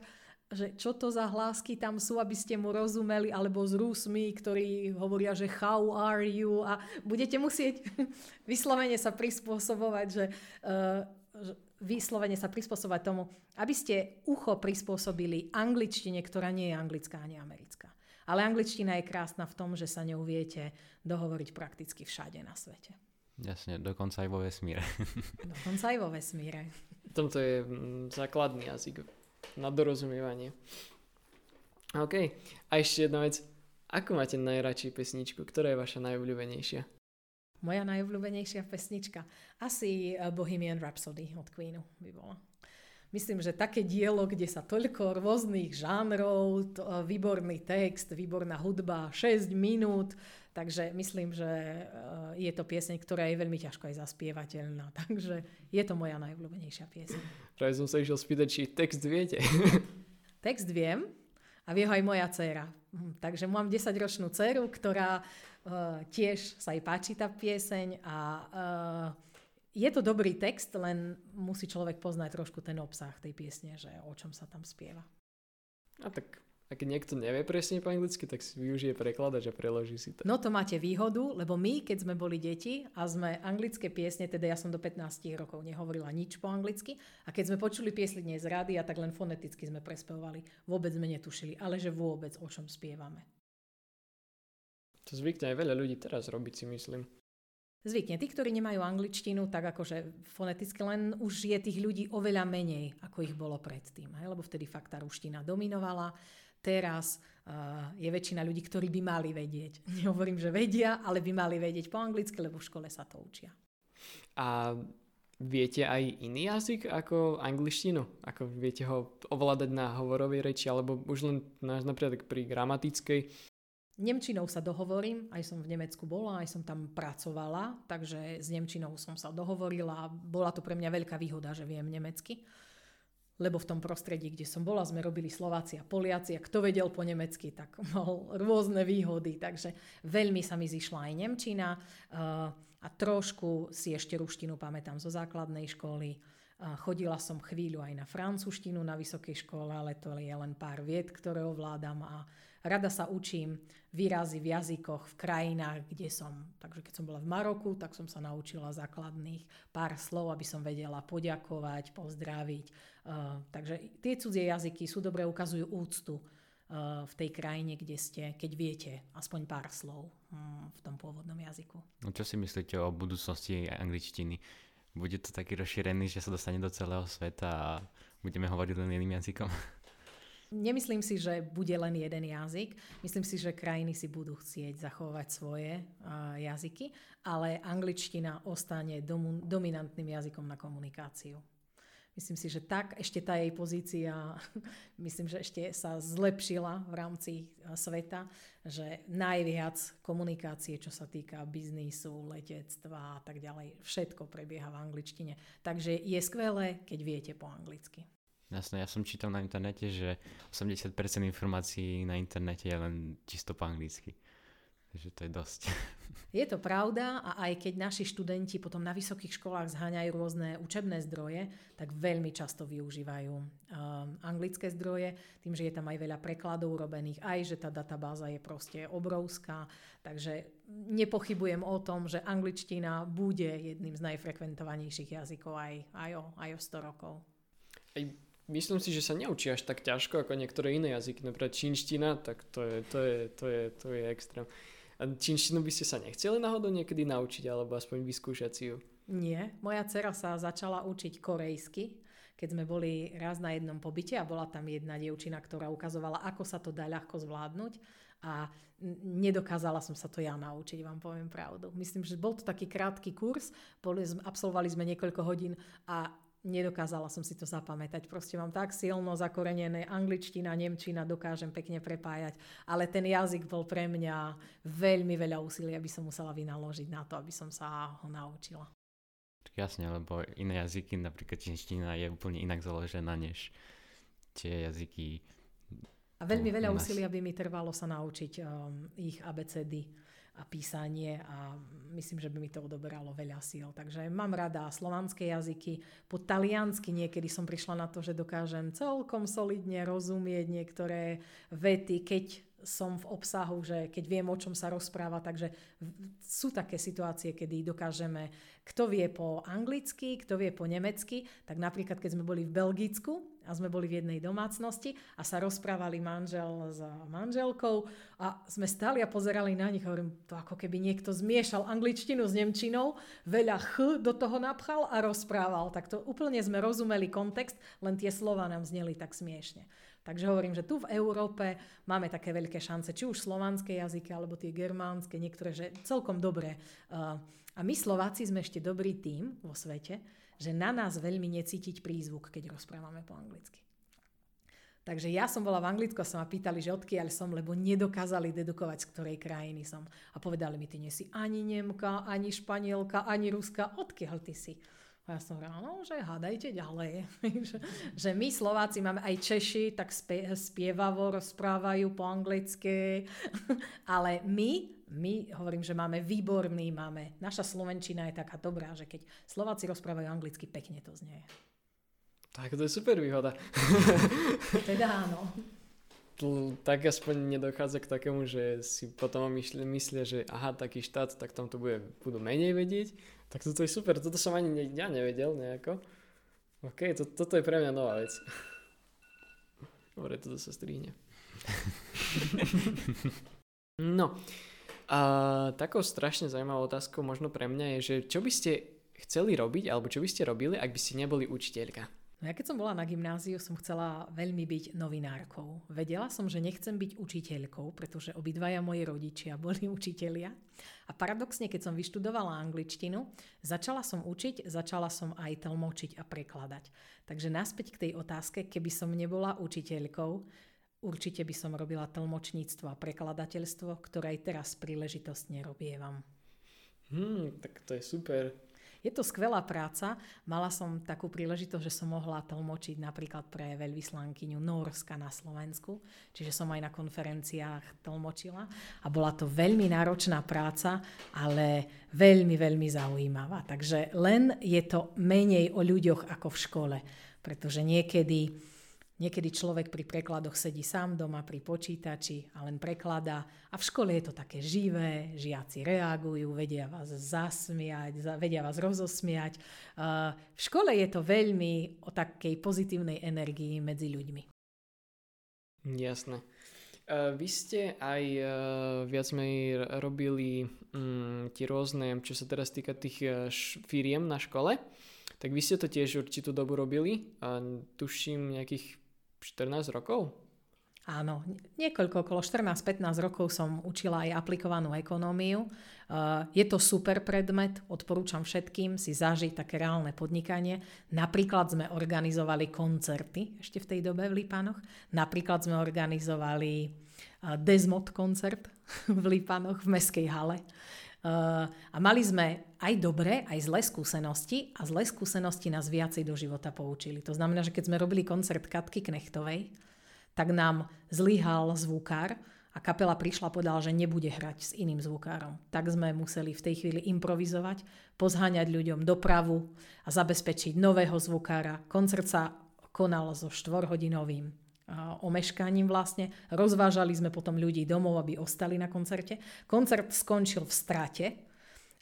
že čo to za hlásky tam sú, aby ste mu rozumeli, alebo s Rusmi, ktorí hovoria, že how are you a budete musieť [laughs] vyslovene sa prispôsobovať, že, uh, že vyslovene sa prispôsobovať tomu, aby ste ucho prispôsobili angličtine, ktorá nie je anglická ani americká. Ale angličtina je krásna v tom, že sa ňou viete dohovoriť prakticky všade na svete. Jasne, dokonca aj vo vesmíre. [laughs] Dokonca aj vo vesmíre. Tomto je mm, základný jazyk na dorozumievanie. OK. A ešte jedna vec. Ako máte najradšej pesničku? Ktorá je vaša najobľúbenejšia? Moja najobľúbenejšia pesnička. Asi eh, Bohemian Rhapsody od Queenu by bola. Myslím, že také dielo, kde sa toľko rôznych žánrov, to, eh, výborný text, výborná hudba, 6 minút, takže myslím, že eh, je to pieseň, ktorá je veľmi ťažko aj zaspievateľná. [laughs] Takže je to moja najobľúbenejšia pieseň. Práve som sa išiel spýtať, či text viete. [laughs] text viem a vie ho aj moja dcéra. Hm, takže mám 10-ročnú dceru, ktorá Uh, tiež sa jej páči tá pieseň a uh, je to dobrý text, len musí človek poznať trošku ten obsah tej piesne, že o čom sa tam spieva. A tak a keď niekto nevie presne po anglicky, tak si využije prekladač a preloží si to. No to máte výhodu, lebo my, keď sme boli deti a sme anglické piesne, teda ja som do 15 rokov nehovorila nič po anglicky, a keď sme počuli piesne z rády, a tak len foneticky sme prespevovali, vôbec sme netušili, ale že vôbec o čom spievame. To zvykne aj veľa ľudí teraz robiť, si myslím. Zvykne. Tí, ktorí nemajú angličtinu, tak akože foneticky len už je tých ľudí oveľa menej, ako ich bolo predtým. Hej? Lebo vtedy fakt tá ruština dominovala. Teraz uh, je väčšina ľudí, ktorí by mali vedieť. [laughs] Nehovorím, že vedia, ale by mali vedieť po anglicky, lebo v škole sa to učia. A viete aj iný jazyk ako angličtinu? Ako viete ho ovládať na hovorovej reči, alebo už len napríklad pri gramatickej Nemčinou sa dohovorím, aj som v Nemecku bola, aj som tam pracovala, takže s Nemčinou som sa dohovorila. Bola to pre mňa veľká výhoda, že viem nemecky, lebo v tom prostredí, kde som bola, sme robili Slováci a Poliaci a kto vedel po nemecky, tak [laughs] mal rôzne výhody, takže veľmi sa mi zišla aj Nemčina eh, a trošku si ešte ruštinu pamätám zo základnej školy. Chodila som chvíľu aj na francúzštinu na vysokej škole, ale to je len pár vied, ktoré ovládam a Rada sa učím výrazy v jazykoch v krajinách, kde som. Takže keď som bola v Maroku, tak som sa naučila základných pár slov, aby som vedela poďakovať, pozdraviť. Uh, takže tie cudzie jazyky sú dobre, ukazujú úctu uh, v tej krajine, kde ste, keď viete aspoň pár slov um, v tom pôvodnom jazyku. No čo si myslíte o budúcnosti angličtiny? Bude to taký rozšírený, že sa dostane do celého sveta a budeme hovoriť len jedným jazykom? [laughs] Nemyslím si, že bude len jeden jazyk. Myslím si, že krajiny si budú chcieť zachovať svoje uh, jazyky, ale angličtina ostane dom- dominantným jazykom na komunikáciu. Myslím si, že tak ešte tá jej pozícia, [laughs] myslím, že ešte sa zlepšila v rámci sveta, že najviac komunikácie, čo sa týka biznisu, letectva a tak ďalej, všetko prebieha v angličtine. Takže je skvelé, keď viete po anglicky. Jasné, ja som čítal na internete, že 80% informácií na internete je len čisto po anglicky. Takže to je dosť. [laughs] Je to pravda a aj keď naši študenti potom na vysokých školách zháňajú rôzne učebné zdroje, tak veľmi často využívajú um, anglické zdroje, tým, že je tam aj veľa prekladov urobených, aj že tá databáza je proste obrovská. Takže nepochybujem o tom, že angličtina bude jedným z najfrekventovanejších jazykov aj, aj, o, aj o 100 rokov. Aj myslím si, že sa neučí až tak ťažko ako niektoré iné jazyky. Napríklad čínština, tak to je, to je, to je, to je extrém. A čínštinu by ste sa nechceli náhodou niekedy naučiť, alebo aspoň vyskúšať si ju? Nie. Moja dcera sa začala učiť korejsky, keď sme boli raz na jednom pobyte a bola tam jedna dievčina, ktorá ukazovala, ako sa to dá ľahko zvládnuť a nedokázala som sa to ja naučiť, vám poviem pravdu. Myslím, že bol to taký krátky kurz, boli, absolvovali sme niekoľko hodín a nedokázala som si to zapamätať. Proste mám tak silno zakorenené angličtina, nemčina, dokážem pekne prepájať, ale ten jazyk bol pre mňa veľmi veľa úsilia, aby som musela vynaložiť na to, aby som sa ho naučila. Jasne, lebo iné jazyky, napríklad čínština je úplne inak založená než tie jazyky. A veľmi veľa úsilia by mi trvalo sa naučiť um, ich abecedy a písanie a myslím, že by mi to odoberalo veľa síl. Takže mám rada slovanské jazyky. Po taliansky niekedy som prišla na to, že dokážem celkom solidne rozumieť niektoré vety, keď som v obsahu, že keď viem, o čom sa rozpráva, takže sú také situácie, kedy dokážeme, kto vie po anglicky, kto vie po nemecky, tak napríklad keď sme boli v Belgicku, a sme boli v jednej domácnosti a sa rozprávali manžel s manželkou a sme stali a pozerali na nich a hovorím, to ako keby niekto zmiešal angličtinu s nemčinou, veľa ch do toho napchal a rozprával. Tak to úplne sme rozumeli kontext, len tie slova nám zneli tak smiešne. Takže hovorím, že tu v Európe máme také veľké šance, či už slovanské jazyky, alebo tie germánske, niektoré, že celkom dobre uh, A my Slováci sme ešte dobrý tým vo svete, že na nás veľmi necítiť prízvuk, keď rozprávame po anglicky. Takže ja som bola v Anglicku a sa ma pýtali, že odkiaľ som, lebo nedokázali dedukovať, z ktorej krajiny som. A povedali mi, ty nie si ani Nemka, ani Španielka, ani Ruska, odkiaľ ty si. A ja som hovorila, no, že hádajte ďalej. [laughs] že my Slováci máme aj Češi, tak spie, spievavo rozprávajú po anglicky, [laughs] ale my my hovorím, že máme výborný, máme, naša Slovenčina je taká dobrá, že keď Slováci rozprávajú anglicky, pekne to znie. Tak to je super výhoda. [laughs] teda áno. Tak aspoň nedochádza k takému, že si potom myslia, že aha, taký štát, tak tam to bude, budú menej vedieť. Tak toto je super, toto som ani ne, ja nevedel nejako. OK, to, toto je pre mňa nová vec. [laughs] Dobre, toto sa strihne. [laughs] no, a takou strašne zaujímavou otázkou možno pre mňa je, že čo by ste chceli robiť, alebo čo by ste robili, ak by ste neboli učiteľka? No ja keď som bola na gymnáziu, som chcela veľmi byť novinárkou. Vedela som, že nechcem byť učiteľkou, pretože obidvaja moji rodičia boli [laughs] učitelia. A paradoxne, keď som vyštudovala angličtinu, začala som učiť, začala som aj tlmočiť a prekladať. Takže naspäť k tej otázke, keby som nebola učiteľkou, Určite by som robila tlmočníctvo a prekladateľstvo, ktoré aj teraz príležitostne robievam. Hmm, tak to je super. Je to skvelá práca. Mala som takú príležitosť, že som mohla tlmočiť napríklad pre veľvyslankyňu Norska na Slovensku, čiže som aj na konferenciách tlmočila a bola to veľmi náročná práca, ale veľmi, veľmi zaujímavá. Takže len je to menej o ľuďoch ako v škole, pretože niekedy Niekedy človek pri prekladoch sedí sám doma pri počítači a len prekladá. A v škole je to také živé, žiaci reagujú, vedia vás zasmiať, vedia vás rozosmiať. V škole je to veľmi o takej pozitívnej energii medzi ľuďmi. Jasné. Vy ste aj viac menej robili mm, tie rôzne, čo sa teraz týka tých firiem na škole, tak vy ste to tiež určitú dobu robili. Tuším nejakých 14 rokov? Áno, niekoľko, okolo 14-15 rokov som učila aj aplikovanú ekonómiu. Uh, je to super predmet, odporúčam všetkým si zažiť také reálne podnikanie. Napríklad sme organizovali koncerty ešte v tej dobe v Lípanoch. Napríklad sme organizovali uh, Desmod koncert [laughs] v Lípanoch v Meskej hale. Uh, a mali sme aj dobré, aj zlé skúsenosti a zlé skúsenosti nás viacej do života poučili. To znamená, že keď sme robili koncert Katky Knechtovej, tak nám zlyhal zvukár a kapela prišla a povedala, že nebude hrať s iným zvukárom. Tak sme museli v tej chvíli improvizovať, pozháňať ľuďom dopravu a zabezpečiť nového zvukára. Koncert sa konal so štvorhodinovým omeškaním vlastne. Rozvážali sme potom ľudí domov, aby ostali na koncerte. Koncert skončil v strate,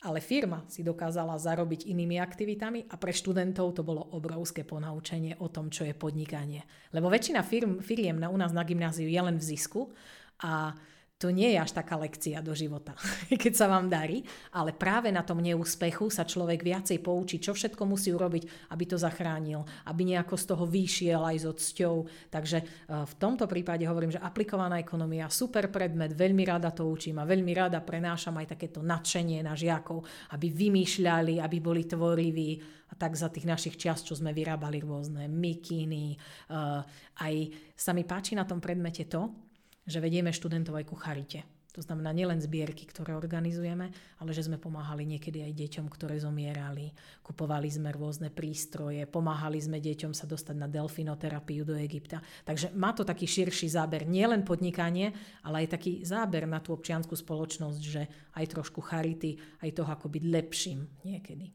ale firma si dokázala zarobiť inými aktivitami a pre študentov to bolo obrovské ponaučenie o tom, čo je podnikanie. Lebo väčšina firm, firiem na, u nás na gymnáziu je len v zisku a to nie je až taká lekcia do života, [laughs] keď sa vám darí, ale práve na tom neúspechu sa človek viacej poučí, čo všetko musí urobiť, aby to zachránil, aby nejako z toho vyšiel aj so cťou. Takže e, v tomto prípade hovorím, že aplikovaná ekonomia, super predmet, veľmi rada to učím a veľmi rada prenášam aj takéto nadšenie na žiakov, aby vymýšľali, aby boli tvoriví a tak za tých našich čas, čo sme vyrábali rôzne mikiny. E, aj sa mi páči na tom predmete to, že vedieme študentov aj ku charite. To znamená nielen zbierky, ktoré organizujeme, ale že sme pomáhali niekedy aj deťom, ktoré zomierali. Kupovali sme rôzne prístroje, pomáhali sme deťom sa dostať na delfinoterapiu do Egypta. Takže má to taký širší záber, nielen podnikanie, ale aj taký záber na tú občianskú spoločnosť, že aj trošku charity, aj toho, ako byť lepším niekedy.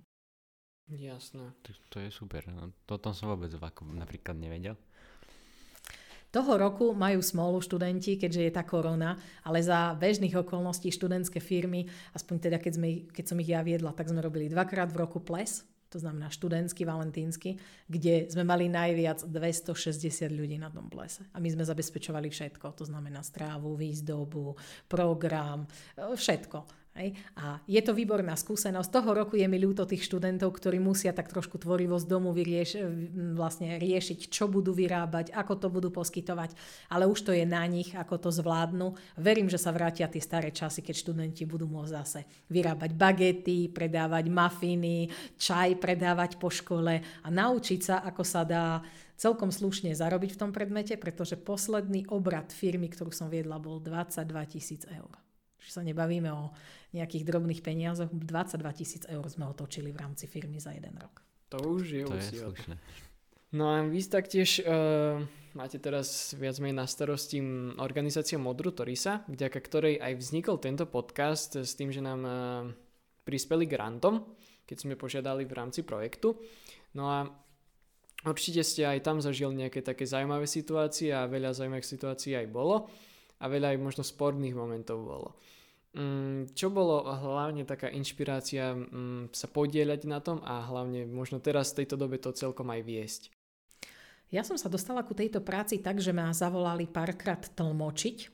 Jasné. To, to je super. No, to tom som vôbec ako napríklad nevedel. Toho roku majú smolu študenti, keďže je tá korona, ale za bežných okolností študentské firmy, aspoň teda keď, sme, keď som ich ja viedla, tak sme robili dvakrát v roku ples, to znamená študentský, valentínsky, kde sme mali najviac 260 ľudí na tom plese. A my sme zabezpečovali všetko, to znamená strávu, výzdobu, program, všetko. Hej? A je to výborná skúsenosť. Toho roku je mi ľúto tých študentov, ktorí musia tak trošku tvorivosť domu vyrieš, vlastne riešiť, čo budú vyrábať, ako to budú poskytovať, ale už to je na nich, ako to zvládnu. Verím, že sa vrátia tie staré časy, keď študenti budú môcť zase vyrábať bagety, predávať mafiny, čaj predávať po škole a naučiť sa, ako sa dá celkom slušne zarobiť v tom predmete, pretože posledný obrad firmy, ktorú som viedla, bol 22 tisíc eur. Čiže sa nebavíme o nejakých drobných peniazoch. 22 tisíc eur sme otočili v rámci firmy za jeden rok. To už je To je slušné. No a vy taktiež uh, máte teraz viac menej na starosti organizáciu Modru Torisa, vďaka ktorej aj vznikol tento podcast s tým, že nám uh, prispeli grantom, keď sme požiadali v rámci projektu. No a určite ste aj tam zažili nejaké také zaujímavé situácie a veľa zaujímavých situácií aj bolo a veľa aj možno sporných momentov bolo. Mm, čo bolo hlavne taká inšpirácia mm, sa podieľať na tom a hlavne možno teraz v tejto dobe to celkom aj viesť? Ja som sa dostala ku tejto práci tak, že ma zavolali párkrát tlmočiť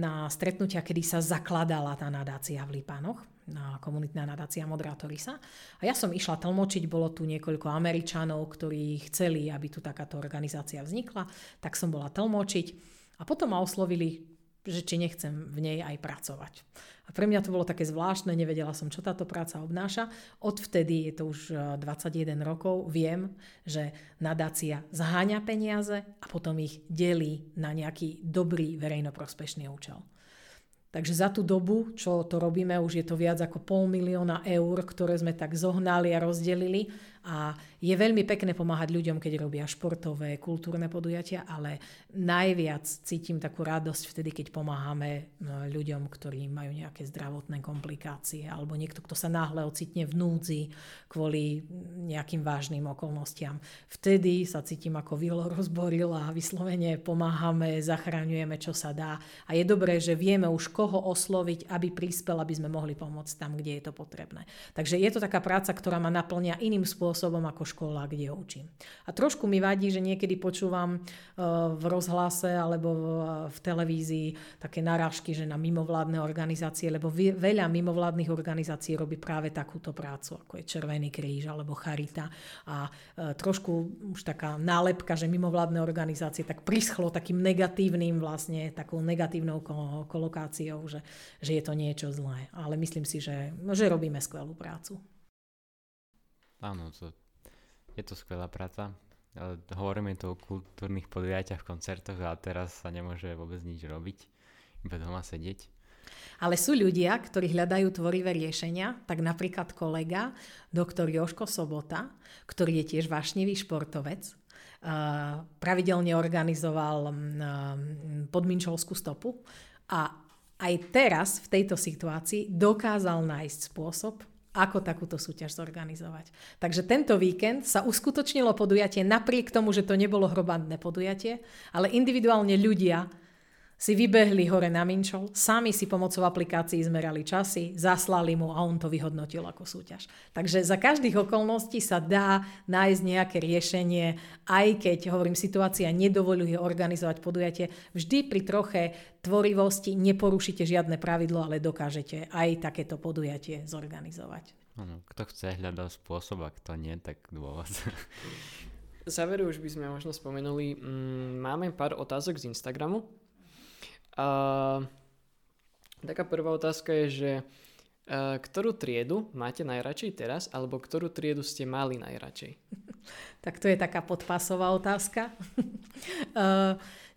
na stretnutia, kedy sa zakladala tá nadácia v Lipanoch, na komunitná nadácia Modrátorisa. A ja som išla tlmočiť, bolo tu niekoľko Američanov, ktorí chceli, aby tu takáto organizácia vznikla, tak som bola tlmočiť. A potom ma oslovili že či nechcem v nej aj pracovať. A pre mňa to bolo také zvláštne, nevedela som, čo táto práca obnáša. Odvtedy, je to už 21 e, rokov, viem, že nadácia zháňa peniaze a potom ich delí na nejaký dobrý verejnoprospešný účel. Takže za tú dobu, čo to robíme, už je to viac ako pol milióna eur, ktoré sme tak zohnali a rozdelili a je veľmi pekné pomáhať ľuďom, keď robia športové, kultúrne podujatia, ale najviac cítim takú radosť vtedy, keď pomáhame no, ľuďom, ktorí majú nejaké zdravotné komplikácie alebo niekto, kto sa náhle ocitne v núdzi kvôli nejakým vážnym okolnostiam. Vtedy sa cítim ako vilo rozboril a vyslovene pomáhame, zachraňujeme, čo sa dá. A je dobré, že vieme už koho osloviť, aby prispel, aby sme mohli pomôcť tam, kde je to potrebné. Takže je to taká práca, ktorá ma naplňa iným spôsobom ako škola, kde učím. A trošku mi vadí, že niekedy počúvam e, v rozhlase alebo v televízii také narážky, že na mimovládne organizácie, lebo veľa mimovládnych organizácií robí práve takúto prácu, ako je Červený kríž alebo Charita. A e, trošku už taká nálepka, že mimovládne organizácie tak prischlo takým negatívnym vlastne, takou negatívnou kolokáciou, že, že je to niečo zlé. Ale myslím si, že, že robíme skvelú prácu. Áno, to je to skvelá práca. Hovoríme tu o kultúrnych podujatiach, koncertoch a teraz sa nemôže vôbec nič robiť, iba doma sedieť. Ale sú ľudia, ktorí hľadajú tvorivé riešenia, tak napríklad kolega, doktor Joško Sobota, ktorý je tiež vášnivý športovec, pravidelne organizoval podminčovskú stopu a aj teraz v tejto situácii dokázal nájsť spôsob, ako takúto súťaž zorganizovať. Takže tento víkend sa uskutočnilo podujatie napriek tomu, že to nebolo hrobandné podujatie, ale individuálne ľudia si vybehli hore na Minčol, sami si pomocou aplikácií zmerali časy, zaslali mu a on to vyhodnotil ako súťaž. Takže za každých okolností sa dá nájsť nejaké riešenie, aj keď, hovorím, situácia nedovoluje organizovať podujatie. Vždy pri troche tvorivosti neporušíte žiadne pravidlo, ale dokážete aj takéto podujatie zorganizovať. Ano, kto chce hľadať spôsob, a kto nie, tak dôvod. Záveru už by sme možno spomenuli, mm, máme pár otázok z Instagramu, a taká prvá otázka je, že ktorú triedu máte najradšej teraz, alebo ktorú triedu ste mali najradšej? [laughs] tak to je taká podpásová otázka. [laughs]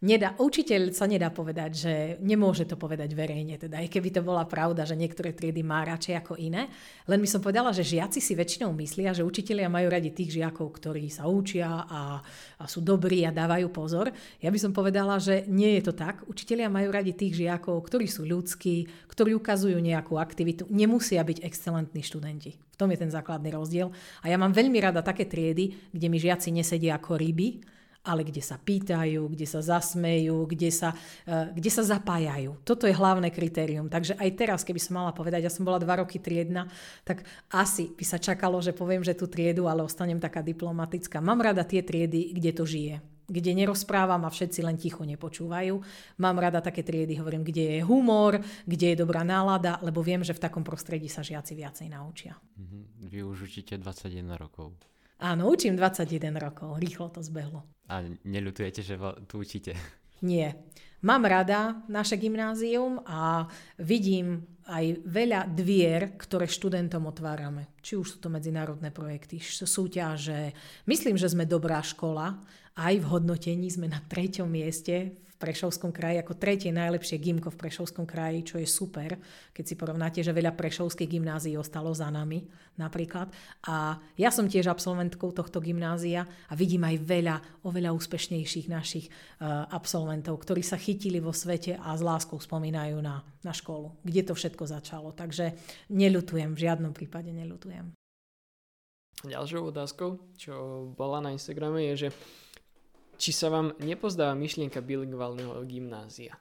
nedá, učiteľ sa nedá povedať, že nemôže to povedať verejne, teda aj keby to bola pravda, že niektoré triedy má radšej ako iné. Len by som povedala, že žiaci si väčšinou myslia, že učitelia majú radi tých žiakov, ktorí sa učia a, a sú dobrí a dávajú pozor. Ja by som povedala, že nie je to tak. Učitelia majú radi tých žiakov, ktorí sú ľudskí, ktorí ukazujú nejakú aktivitu. Nemusia byť excelentní študenti. V tom je ten základný rozdiel. A ja mám veľmi rada také triedy, kde mi žiaci nesedia ako ryby, ale kde sa pýtajú, kde sa zasmejú, kde sa, uh, kde sa zapájajú. Toto je hlavné kritérium. Takže aj teraz, keby som mala povedať, ja som bola dva roky triedna, tak asi by sa čakalo, že poviem, že tú triedu, ale ostanem taká diplomatická. Mám rada tie triedy, kde to žije kde nerozprávam a všetci len ticho nepočúvajú. Mám rada také triedy, hovorím, kde je humor, kde je dobrá nálada, lebo viem, že v takom prostredí sa žiaci viacej naučia. Mhm. Vy už učíte 21 rokov. Áno, učím 21 rokov, rýchlo to zbehlo. A neľutujete, že tu učíte? Nie. Mám rada naše gymnázium a vidím aj veľa dvier, ktoré študentom otvárame. Či už sú to medzinárodné projekty, súťaže. Myslím, že sme dobrá škola. Aj v hodnotení sme na treťom mieste Prešovskom kraji ako tretie najlepšie gymko v Prešovskom kraji, čo je super, keď si porovnáte, že veľa prešovských gymnázií ostalo za nami napríklad. A ja som tiež absolventkou tohto gymnázia a vidím aj veľa, oveľa úspešnejších našich uh, absolventov, ktorí sa chytili vo svete a s láskou spomínajú na, na školu, kde to všetko začalo. Takže neľutujem, v žiadnom prípade neľutujem. Ďalšou otázkou, čo bola na Instagrame, je, že či sa vám nepozdáva myšlienka bilingválneho gymnázia?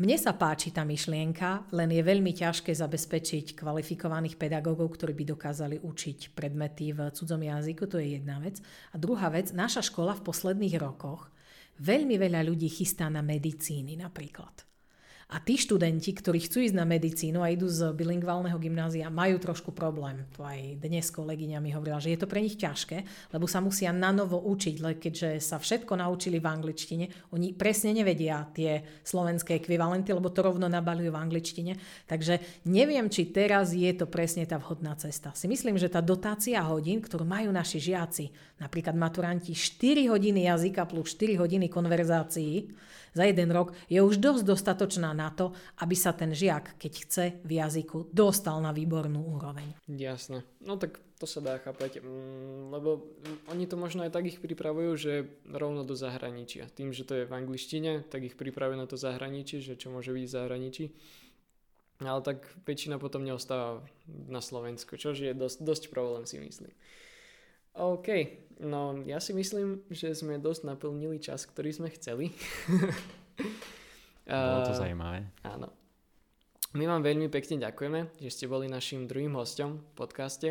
Mne sa páči tá myšlienka, len je veľmi ťažké zabezpečiť kvalifikovaných pedagógov, ktorí by dokázali učiť predmety v cudzom jazyku, to je jedna vec. A druhá vec, naša škola v posledných rokoch veľmi veľa ľudí chystá na medicíny napríklad. A tí študenti, ktorí chcú ísť na medicínu a idú z bilingválneho gymnázia, majú trošku problém. To aj dnes kolegyňa mi hovorila, že je to pre nich ťažké, lebo sa musia na novo učiť, lebo keďže sa všetko naučili v angličtine, oni presne nevedia tie slovenské ekvivalenty, lebo to rovno nabalujú v angličtine. Takže neviem, či teraz je to presne tá vhodná cesta. Si myslím, že tá dotácia hodín, ktorú majú naši žiaci, napríklad maturanti 4 hodiny jazyka plus 4 hodiny konverzácií, za jeden rok je už dosť dostatočná na to, aby sa ten žiak, keď chce v jazyku, dostal na výbornú úroveň. Jasné. No tak to sa dá chápať, mm, lebo oni to možno aj tak ich pripravujú, že rovno do zahraničia. Tým, že to je v angličtine, tak ich pripravujú na to zahraničí, že čo môže byť v zahraničí. Ale tak väčšina potom neostáva na Slovensku, čo je dosť, dosť problém si myslím. OK, no ja si myslím, že sme dosť naplnili čas, ktorý sme chceli. [laughs] Bolo to zaujímavé. Áno. My vám veľmi pekne ďakujeme, že ste boli našim druhým hostom v podcaste.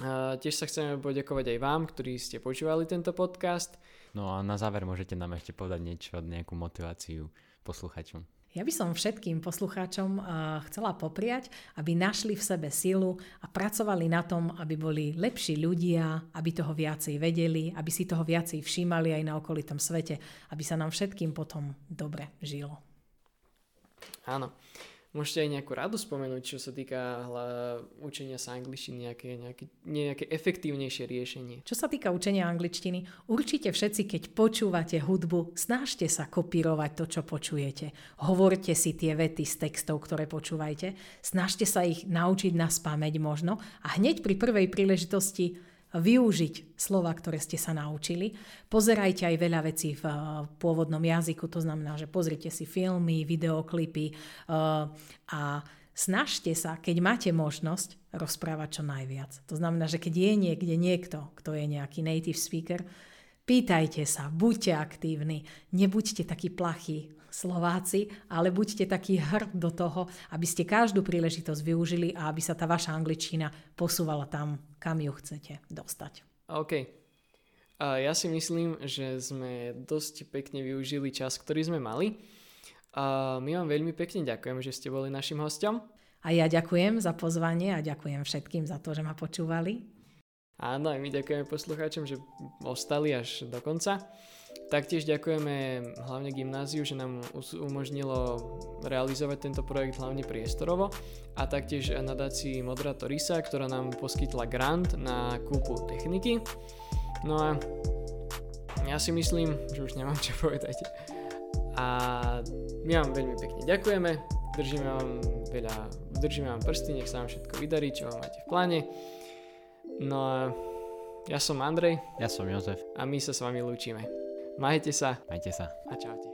Uh, tiež sa chceme poďakovať aj vám, ktorí ste počúvali tento podcast. No a na záver môžete nám ešte povedať niečo, nejakú motiváciu posluchačom. Ja by som všetkým poslucháčom uh, chcela popriať, aby našli v sebe silu a pracovali na tom, aby boli lepší ľudia, aby toho viacej vedeli, aby si toho viacej všímali aj na okolitom svete, aby sa nám všetkým potom dobre žilo. Áno. Môžete aj nejakú radu spomenúť, čo sa týka hla, učenia sa angličtiny, nejaké, nejaké, nejaké efektívnejšie riešenie. Čo sa týka učenia angličtiny, určite všetci, keď počúvate hudbu, snažte sa kopírovať to, čo počujete. Hovorte si tie vety z textov, ktoré počúvajte. Snažte sa ich naučiť na spameť možno a hneď pri prvej príležitosti využiť slova, ktoré ste sa naučili. Pozerajte aj veľa vecí v eh, pôvodnom jazyku, to znamená, že pozrite si filmy, videoklipy eh, a snažte sa, keď máte možnosť, rozprávať čo najviac. To znamená, že keď je niekde niekto, kto je nejaký native speaker, pýtajte sa, buďte aktívni, nebuďte takí plachí, Slováci, ale buďte takí hrd do toho, aby ste každú príležitosť využili a aby sa tá vaša angličtina posúvala tam, kam ju chcete dostať. OK. A ja si myslím, že sme dosť pekne využili čas, ktorý sme mali. A my vám veľmi pekne ďakujem, že ste boli našim hostom. A ja ďakujem za pozvanie a ďakujem všetkým za to, že ma počúvali. Áno, aj my ďakujeme poslucháčom, že ostali až do konca. Taktiež ďakujeme hlavne gymnáziu, že nám umožnilo realizovať tento projekt hlavne priestorovo a taktiež nadácii Modra Torisa, ktorá nám poskytla grant na kúpu techniky. No a ja si myslím, že už nemám čo povedať. A my vám veľmi pekne ďakujeme, držíme vám veľa, držíme vám prsty, nech sa vám všetko vydarí, čo máte v pláne. No a ja som Andrej. Ja som Jozef. A my sa s vami lúčime. Majte sa. Majte sa. A čaute.